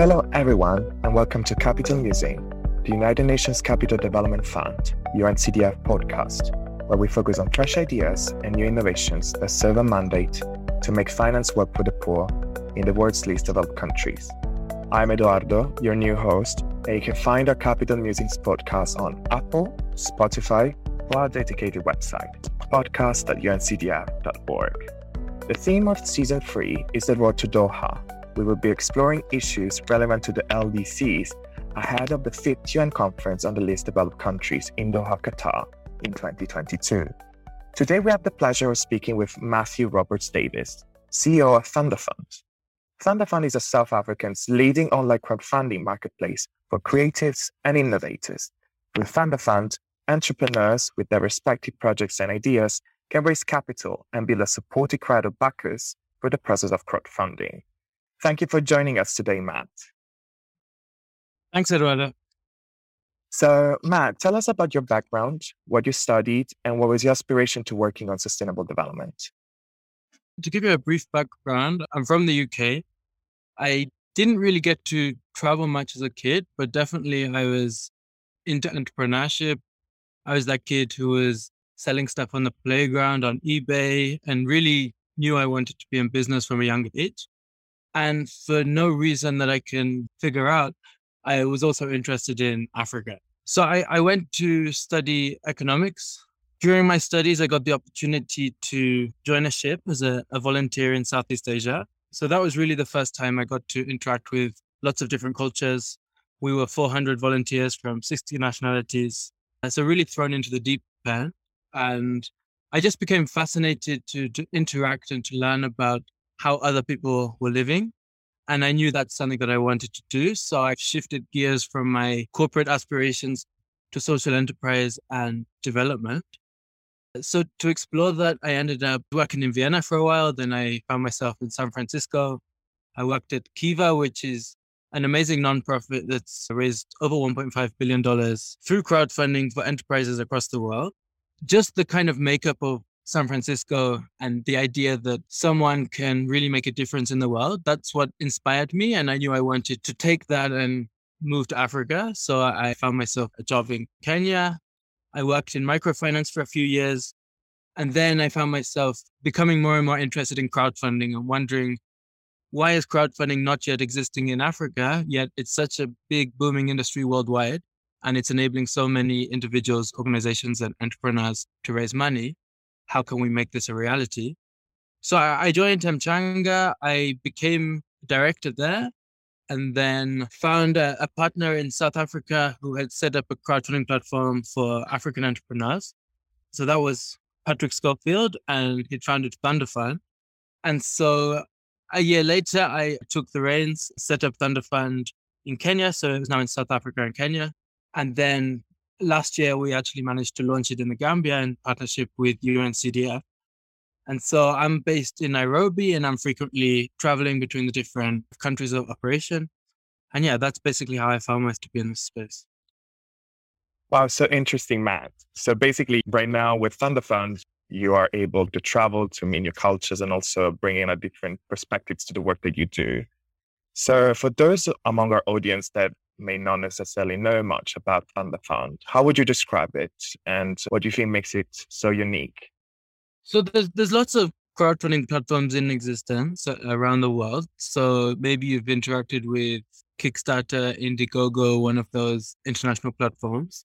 Hello, everyone, and welcome to Capital Musing, the United Nations Capital Development Fund, UNCDF podcast, where we focus on fresh ideas and new innovations that serve a mandate to make finance work for the poor in the world's least developed countries. I'm Eduardo, your new host, and you can find our Capital Musings podcast on Apple, Spotify, or our dedicated website, podcast.uncdf.org. The theme of season three is the road to Doha. We will be exploring issues relevant to the LDCs ahead of the fifth UN conference on the least developed countries in Doha, Qatar in 2022. Today, we have the pleasure of speaking with Matthew Roberts Davis, CEO of Thundafund. Thundafund is a South African's leading online crowdfunding marketplace for creatives and innovators. With Thundafund, entrepreneurs with their respective projects and ideas can raise capital and build a supportive crowd of backers for the process of crowdfunding. Thank you for joining us today, Matt. Thanks, Eduardo. So, Matt, tell us about your background, what you studied, and what was your aspiration to working on sustainable development. To give you a brief background, I'm from the UK. I didn't really get to travel much as a kid, but definitely I was into entrepreneurship. I was that kid who was selling stuff on the playground, on eBay, and really knew I wanted to be in business from a young age. And for no reason that I can figure out, I was also interested in Africa. So I, I went to study economics. During my studies, I got the opportunity to join a ship as a, a volunteer in Southeast Asia. So that was really the first time I got to interact with lots of different cultures. We were 400 volunteers from 60 nationalities. Uh, so really thrown into the deep end. And I just became fascinated to, to interact and to learn about how other people were living. And I knew that's something that I wanted to do. So I shifted gears from my corporate aspirations to social enterprise and development. So to explore that, I ended up working in Vienna for a while. Then I found myself in San Francisco. I worked at Kiva, which is an amazing nonprofit that's raised over $1.5 billion through crowdfunding for enterprises across the world just the kind of makeup of San Francisco and the idea that someone can really make a difference in the world, that's what inspired me. And I knew I wanted to take that and move to Africa. So I found myself a job in Kenya. I worked in microfinance for a few years. And then I found myself becoming more and more interested in crowdfunding and wondering why is crowdfunding not yet existing in Africa, yet it's such a big booming industry worldwide and it's enabling so many individuals, organizations, and entrepreneurs to raise money. How can we make this a reality? So I joined M-Changa. I became director there and then found a, a, partner in South Africa who had set up a crowdfunding platform for African entrepreneurs. So that was Patrick Schofield, and he founded Thundafund. And so a year later, I took the reins, set up Thundafund in Kenya. So it was now in South Africa and Kenya. And then last year, we actually managed to launch it in the Gambia in partnership with UNCDF. And so I'm based in Nairobi and I'm frequently traveling between the different countries of operation. And yeah, that's basically how I found myself to be in this space. Wow, so interesting, Matt. So basically, right now with Thundafund, you are able to travel to meet new cultures and also bring in a different perspectives to the work that you do. So, for those among our audience that may not necessarily know much about Thundafund. How would you describe it and what do you think makes it so unique? So there's there's lots of crowdfunding platforms in existence uh, around the world. So maybe you've interacted with Kickstarter, Indiegogo, one of those international platforms.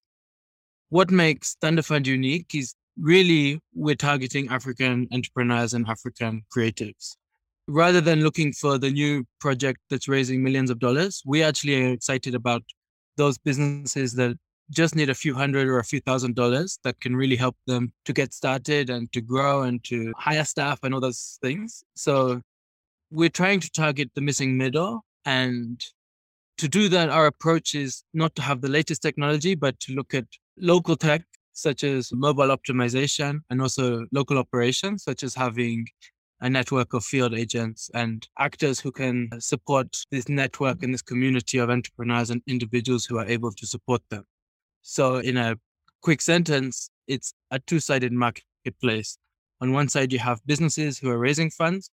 What makes Thundafund unique is really we're targeting African entrepreneurs and African creatives rather than looking for the new project that's raising millions of dollars, we actually are excited about those businesses that just need a few hundred or a few thousand dollars that can really help them to get started and to grow and to hire staff and all those things. So we're trying to target the missing middle. And to do that, our approach is not to have the latest technology, but to look at local tech such as mobile optimization and also local operations, such as having a network of field agents and actors who can support this network and this community of entrepreneurs and individuals who are able to support them. So, in a quick sentence, it's a two sided marketplace. On one side, you have businesses who are raising funds,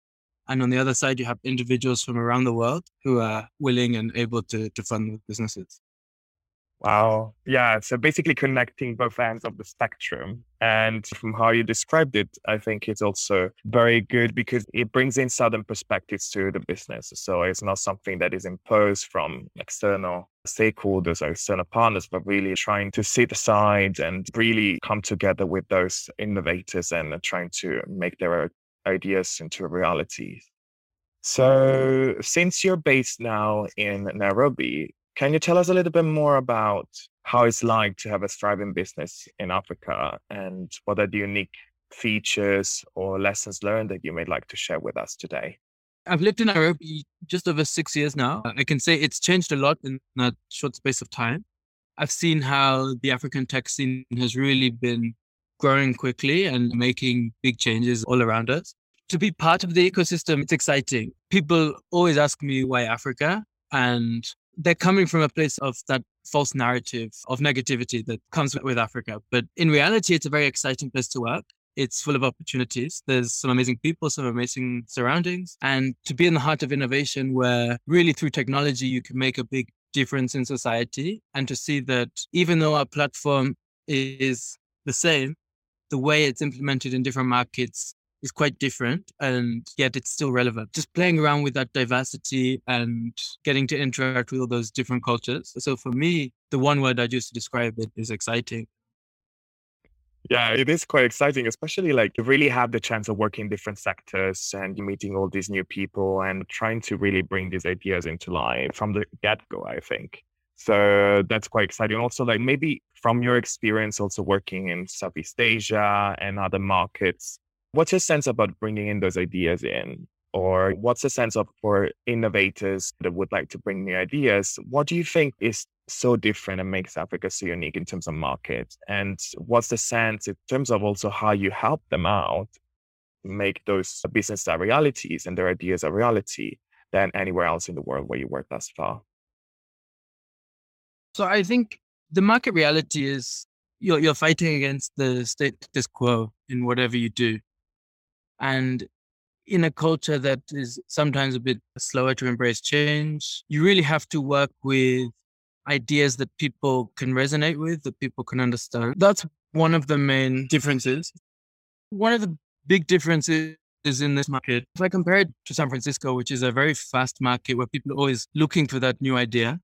And on the other side, you have individuals from around the world who are willing and able to, to fund the businesses. Wow. Yeah. So basically connecting both ends of the spectrum. And from how you described it, I think it's also very good because it brings in southern perspectives to the business. So it's not something that is imposed from external stakeholders or external partners, but really trying to sit aside and really come together with those innovators and trying to make their ideas into reality. So, since you're based now in Nairobi, can you tell us a little bit more about how it's like to have a thriving business in Africa and what are the unique features or lessons learned that you may like to share with us today? I've lived in Nairobi just over six years now. I can say it's changed a lot in that short space of time. I've seen how the African tech scene has really been growing quickly and making big changes all around us. To be part of the ecosystem, it's exciting. People always ask me why Africa. And they're coming from a place of that false narrative of negativity that comes with Africa. But in reality, it's a very exciting place to work. It's full of opportunities. There's some amazing people, some amazing surroundings. And to be in the heart of innovation, where really through technology, you can make a big difference in society. And to see that even though our platform is the same, the way it's implemented in different markets is quite different and yet it's still relevant. Just playing around with that diversity and getting to interact with all those different cultures. So for me, the one word I use to describe it is exciting. Yeah, it is quite exciting, especially like you really have the chance of working in different sectors and meeting all these new people and trying to really bring these ideas into life from the get go, I think. So that's quite exciting. Also, like maybe from your experience also working in Southeast Asia and other markets, What's your sense about bringing in those ideas in? Or what's the sense of for innovators that would like to bring new ideas? What do you think is so different and makes Africa so unique in terms of market? And what's the sense in terms of also how you help them out make those business realities and their ideas a reality than anywhere else in the world where you work thus far? So I think the market reality is you're, you're fighting against the status quo in whatever you do. And in a culture that is sometimes a bit slower to embrace change, you really have to work with ideas that people can resonate with, that people can understand. That's one of the main differences. One of the big differences is in this market. If I compare it to San Francisco, which is a very fast market where people are always looking for that new idea,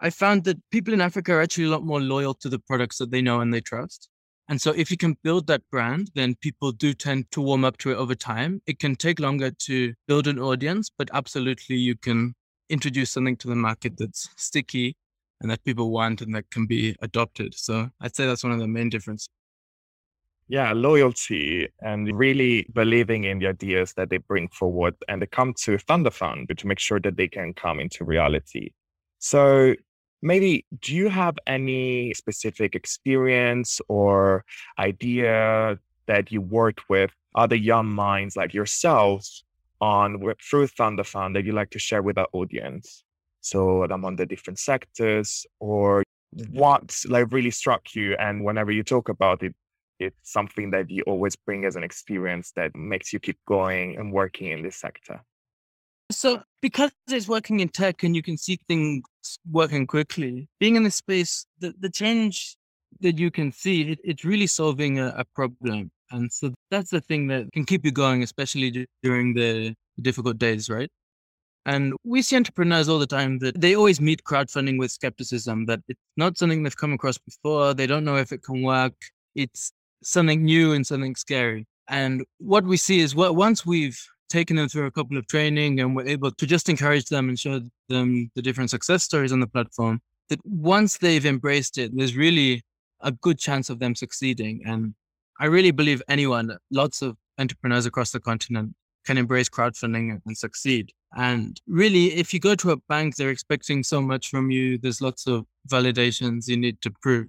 I found that people in Africa are actually a lot more loyal to the products that they know and they trust. And so if you can build that brand, then people do tend to warm up to it over time. It can take longer to build an audience, but absolutely you can introduce something to the market that's sticky and that people want and that can be adopted. So I'd say that's one of the main differences. Yeah, loyalty and really believing in the ideas that they bring forward and they come to Thundafund to make sure that they can come into reality. So maybe do you have any specific experience or idea that you worked with other young minds like yourselves on through Thundafund that you like to share with our audience? So among the different sectors or what like really struck you and whenever you talk about it it's something that you always bring as an experience that makes you keep going and working in this sector so because it's working in tech and you can see things working quickly, being in this space, the, the change that you can see, it, it's really solving a, a, problem. And so that's the thing that can keep you going, especially during the difficult days, right? And we see entrepreneurs all the time that they always meet crowdfunding with skepticism, that it's not something they've come across before. They don't know if it can work. It's something new and something scary. And what we see is what once we've taken them through a couple of training and we're able to just encourage them and show them the different success stories on the platform that once they've embraced it there's really a good chance of them succeeding. And i really believe anyone lots of entrepreneurs across the continent can embrace crowdfunding and succeed. And really if you go to a bank they're expecting so much from you. There's lots of validations you need to prove.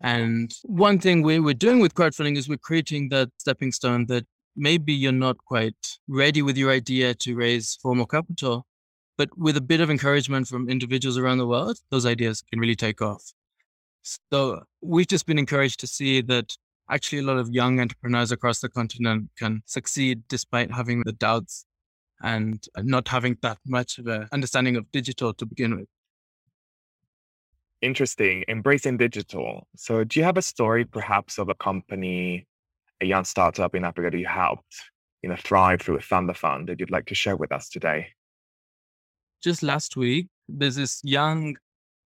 And one thing we, we're doing with crowdfunding is we're creating that stepping stone that maybe you're not quite ready with your idea to raise formal capital, but with a bit of encouragement from individuals around the world, those ideas can really take off. So we've just been encouraged to see that actually a lot of young entrepreneurs across the continent can succeed despite having the doubts and not having that much of an understanding of digital to begin with. Interesting. Embracing digital. So, do you have a story perhaps of a company, a young startup in Africa that you helped, you know, thrive through a Thundafund that you'd like to share with us today? Just last week, there's this young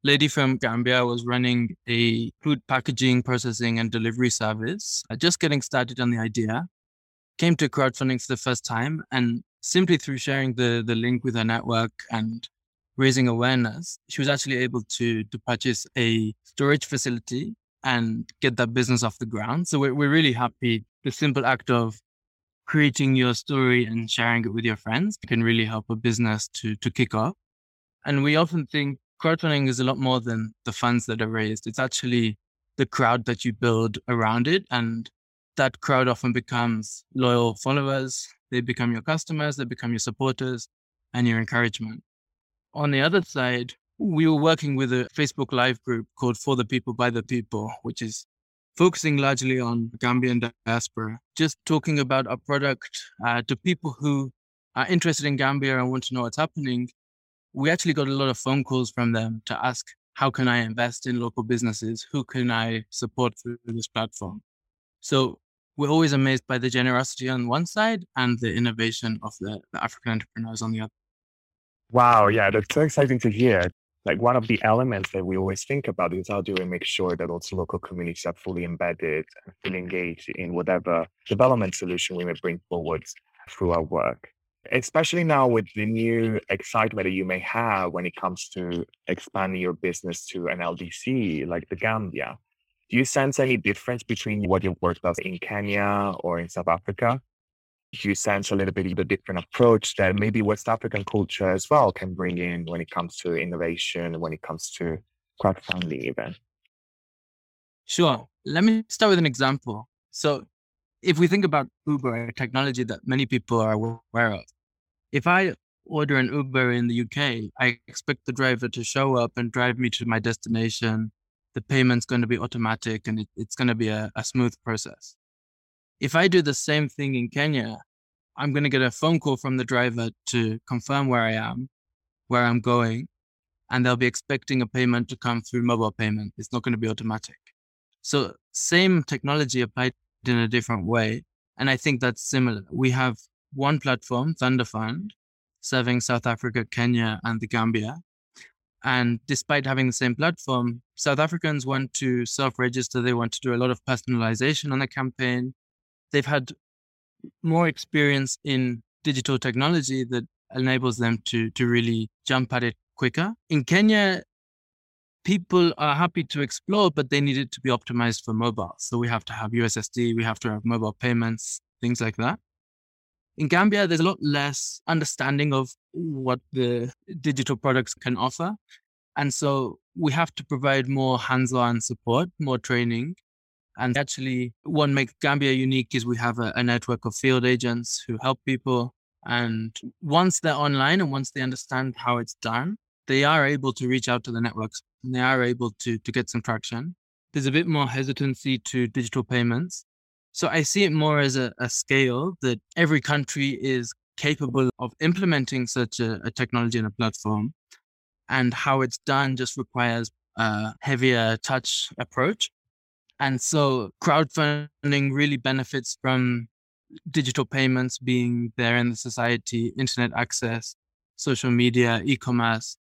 lady from Gambia was running a food packaging, processing, and delivery service. Uh, just getting started on the idea, came to crowdfunding for the first time, and simply through sharing the the link with her network and raising awareness, she was actually able to to purchase a storage facility and get that business off the ground. So we're, we're really happy. The simple act of creating your story and sharing it with your friends can really help a business to to kick off. And we often think crowdfunding is a lot more than the funds that are raised. It's actually the crowd that you build around it. And that crowd often becomes loyal followers. They become your customers, they become your supporters and your encouragement. On the other side, we were working with a Facebook Live group called For the People by the People, which is focusing largely on Gambian diaspora, just talking about our product uh, to people who are interested in Gambia and want to know what's happening. We actually got a lot of phone calls from them to ask, how can I invest in local businesses? Who can I support through this platform? So we're always amazed by the generosity on one side and the innovation of the, the African entrepreneurs on the other. Wow, yeah, that's so exciting to hear. Like one of the elements that we always think about is how do we make sure that also local communities are fully embedded and fully engaged in whatever development solution we may bring forward through our work. Especially now with the new excitement that you may have when it comes to expanding your business to an LDC like the Gambia. Do you sense any difference between what your work does in Kenya or in South Africa? You sense a little bit of a different approach that maybe West African culture as well can bring in when it comes to innovation, when it comes to crowdfunding even? Sure. Let me start with an example. So if we think about Uber, a technology that many people are aware of, if I order an Uber in the UK, I expect the driver to show up and drive me to my destination. The payment's going to be automatic and it, it's going to be a, a smooth process. If I do the same thing in Kenya, I'm going to get a phone call from the driver to confirm where I am, where I'm going, and they'll be expecting a payment to come through mobile payment. It's not going to be automatic. So same technology applied in a different way. And I think that's similar. We have one platform, Thundafund, serving South Africa, Kenya, and the Gambia. And despite having the same platform, South Africans want to self register. They want to do a lot of personalization on the campaign they've had more experience in digital technology that enables them to to really jump at it quicker. In Kenya, people are happy to explore, but they need it to be optimized for mobile. So we have to have USSD, we have to have mobile payments, things like that. In Gambia, there's a lot less understanding of what the digital products can offer. And so we have to provide more hands on support, more training, and actually, what makes Gambia unique is we have a, a network of field agents who help people. And once they're online and once they understand how it's done, they are able to reach out to the networks and they are able to, to get some traction. There's a bit more hesitancy to digital payments. So I see it more as a, a scale that every country is capable of implementing such a, a technology and a platform. And how it's done just requires a heavier touch approach. And so crowdfunding really benefits from digital payments being there in the society, internet access, social media, e commerce.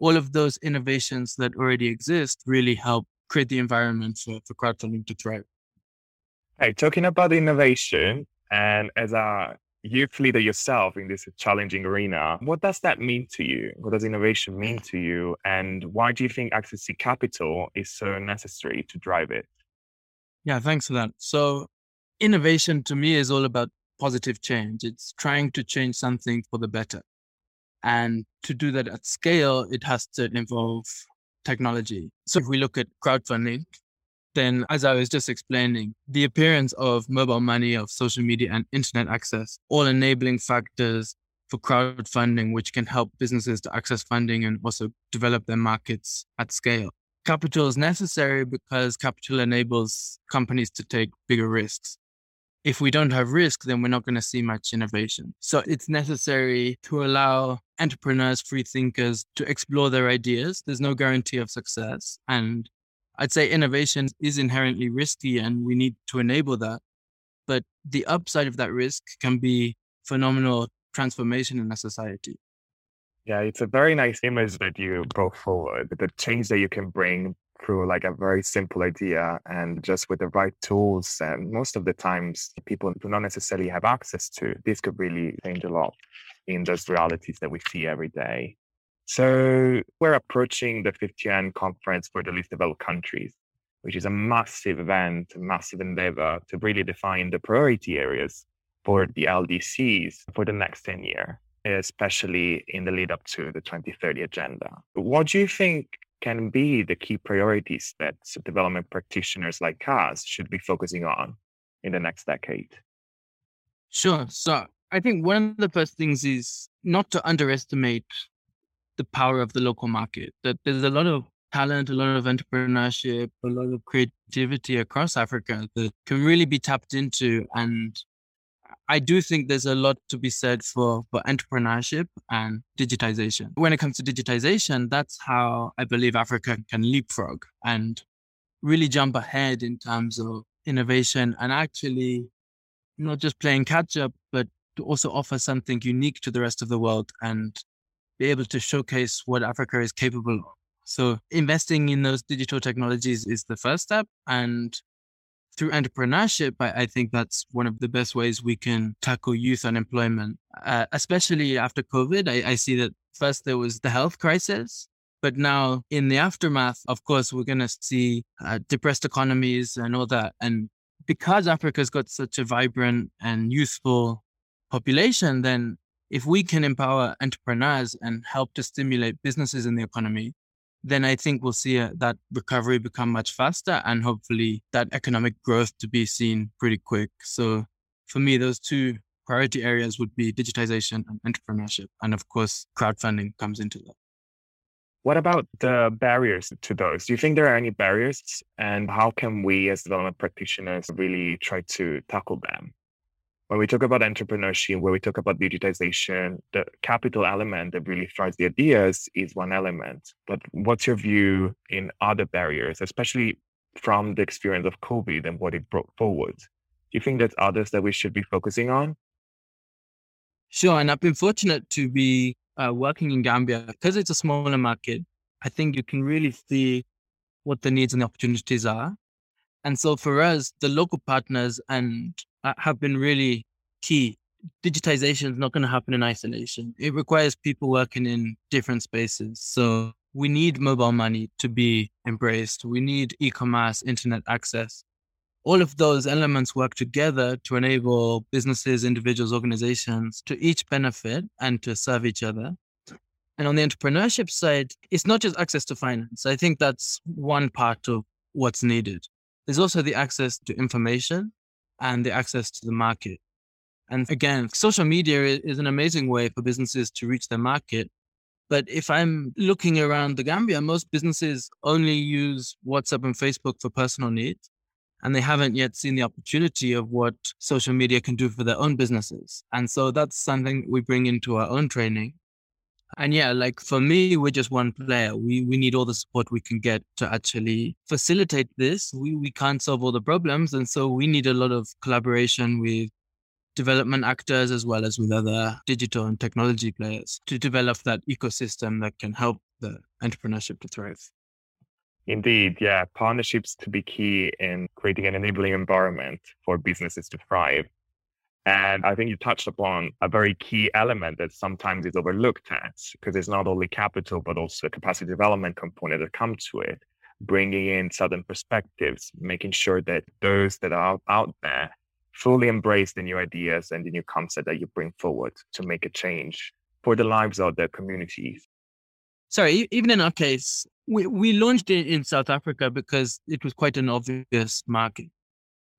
All of those innovations that already exist really help create the environment for, for crowdfunding to thrive. Hey, talking about innovation, and as a youth leader yourself in this challenging arena, what does that mean to you? What does innovation mean to you? And why do you think access to capital is so necessary to drive it? Yeah, thanks for that. So, innovation to me is all about positive change. It's trying to change something for the better. And to do that at scale, it has to involve technology. So, if we look at crowdfunding, then as I was just explaining, the appearance of mobile money, of social media, and internet access, all enabling factors for crowdfunding, which can help businesses to access funding and also develop their markets at scale capital is necessary because capital enables companies to take bigger risks. if we don't have risk, then we're not going to see much innovation. So it's necessary to allow entrepreneurs, free thinkers to explore their ideas. There's no guarantee of success. And I'd say innovation is inherently risky and we need to enable that. But the upside of that risk can be phenomenal transformation in a society. Yeah, it's a very nice image that you brought forward, the change that you can bring through like a very simple idea and just with the right tools and most of the times people do not necessarily have access to this could really change a lot in those realities that we see every day. So we're approaching the 50th UN conference for the least developed countries which is a massive event a massive endeavor to really define the priority areas for the ldcs for the next 10 year especially in the lead up to the 2030 agenda what do you think can be the key priorities that development practitioners like us should be focusing on in the next decade? Sure. So I think one of the first things is not to underestimate the power of the local market. That there's a lot of talent, a lot of entrepreneurship, a lot of creativity across Africa that can really be tapped into and I do think there's a lot to be said for, for entrepreneurship and digitization. When it comes to digitization, that's how I believe Africa can leapfrog and really jump ahead in terms of innovation and actually not just playing catch up, but to also offer something unique to the rest of the world and be able to showcase what Africa is capable of. So investing in those digital technologies is the first step. And through entrepreneurship, I, I, think that's one of the best ways we can tackle youth unemployment, uh, especially after COVID. I, I, see that first there was the health crisis, but now in the aftermath, of course, we're going to see uh, depressed economies and all that. And because Africa's got such a vibrant and youthful population, then if we can empower entrepreneurs and help to stimulate businesses in the economy, then I think we'll see a, uh, that recovery become much faster and hopefully that economic growth to be seen pretty quick. So for me, those two priority areas would be digitization and entrepreneurship. And of course, crowdfunding comes into that. What about the barriers to those? Do you think there are any barriers? And how can we as development practitioners really try to tackle them? When we talk about entrepreneurship, when we talk about digitization, the capital element that really drives the ideas is one element. But what's your view in other barriers, especially from the experience of COVID and what it brought forward? Do you think there's others that we should be focusing on? Sure. And I've been fortunate to be uh, working in Gambia because it's a smaller market. I think you can really see what the needs and the opportunities are. And so for us, the local partners and Uh, have been really key. Digitization is not going to happen in isolation. It requires people working in different spaces. So we need mobile money to be embraced. We need e-commerce, internet access. All of those elements work together to enable businesses, individuals, organizations to each benefit and to serve each other. And on the entrepreneurship side, it's not just access to finance. I think that's one part of what's needed. There's also the access to information and the access to the market. And again, social media is an amazing way for businesses to reach their market. But if I'm looking around the Gambia, most businesses only use WhatsApp and Facebook for personal needs. And they haven't yet seen the opportunity of what social media can do for their own businesses. And so that's something we bring into our own training. And yeah, like for me, we're just one player. We we need all the support we can get to actually facilitate this. We we can't solve all the problems, and so we need a lot of collaboration with development actors as well as with other digital and technology players to develop that ecosystem that can help the entrepreneurship to thrive. Indeed, yeah, partnerships to be key in creating an enabling environment for businesses to thrive. And I think you touched upon a very key element that sometimes is overlooked at because it's not only capital, but also a capacity development component that comes to it, bringing in southern perspectives, making sure that those that are out there fully embrace the new ideas and the new concept that you bring forward to make a change for the lives of their communities. Sorry, even in our case, we, we launched it in South Africa because it was quite an obvious market.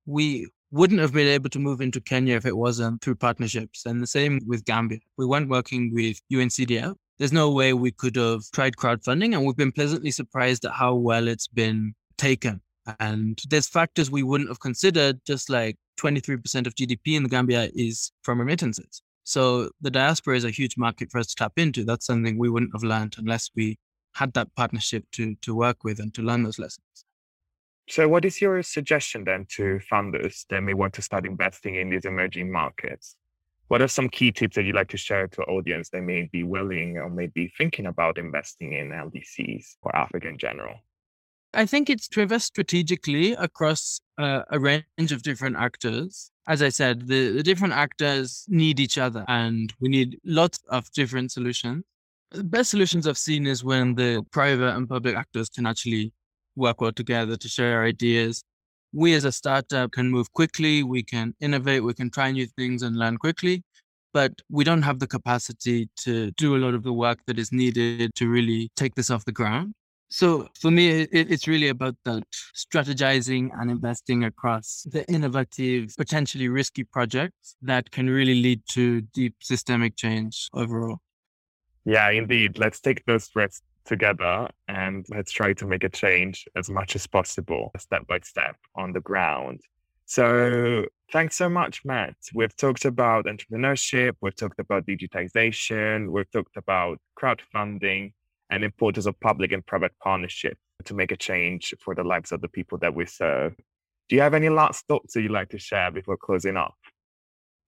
We wouldn't have been able to move into Kenya if it wasn't through partnerships. And the same with Gambia. We weren't working with UNCDF. There's no way we could have tried crowdfunding, and we've been pleasantly surprised at how well it's been taken. And there's factors we wouldn't have considered, just like 23% of GDP in the Gambia is from remittances. So the diaspora is a huge market for us to tap into. That's something we wouldn't have learned unless we had that partnership to to work with and to learn those lessons. So, what is your suggestion then to funders that may want to start investing in these emerging markets? What are some key tips that you'd like to share to our audience that may be willing or may be thinking about investing in LDCs or Africa in general? I think it's invest strategically across uh, a range of different actors. As I said, the, the different actors need each other and we need lots of different solutions. The best solutions I've seen is when the private and public actors can actually work well together to share ideas. We as a startup can move quickly, we can innovate, we can try new things and learn quickly, but we don't have the capacity to do a lot of the work that is needed to really take this off the ground. So for me, it, it's really about that strategizing and investing across the innovative, potentially risky projects that can really lead to deep systemic change overall. Yeah, indeed. Let's take those risks together and let's try to make a change as much as possible, step by step on the ground. So, thanks so much, Matt. We've talked about entrepreneurship, we've talked about digitization, we've talked about crowdfunding and importance of public and private partnership to make a change for the lives of the people that we serve. Do you have any last thoughts that you'd like to share before closing up?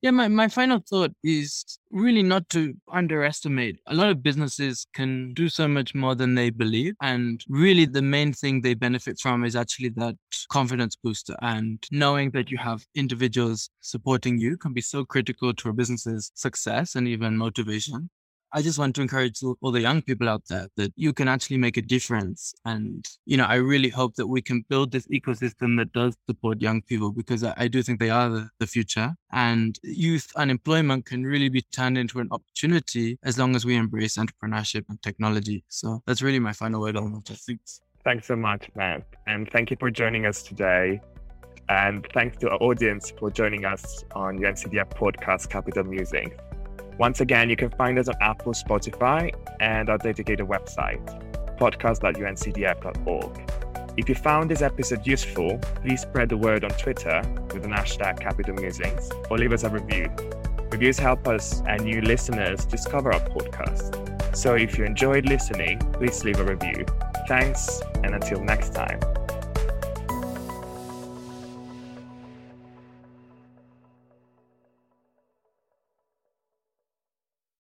Yeah, my, my final thought is really not to underestimate. A lot of businesses can do so much more than they believe. And really, the main thing they benefit from is actually that confidence booster. And knowing that you have individuals supporting you can be so critical to a business's success and even motivation. I just want to encourage all the young people out there that you can actually make a difference. And, you know, I really hope that we can build this ecosystem that does support young people because I, I do think they are the, the, future. And youth unemployment can really be turned into an opportunity as long as we embrace entrepreneurship and technology. So that's really my final word on that. Thanks. Thanks so much, Matt. And thank you for joining us today. And thanks to our audience for joining us on UNCDF podcast Capital Musings. Once again, you can find us on Apple, Spotify, and our dedicated website, podcast.uncdf.org. If you found this episode useful, please spread the word on Twitter with the hashtag Capital Musings or leave us a review. Reviews help us and new listeners discover our podcast. So if you enjoyed listening, please leave a review. Thanks, and until next time.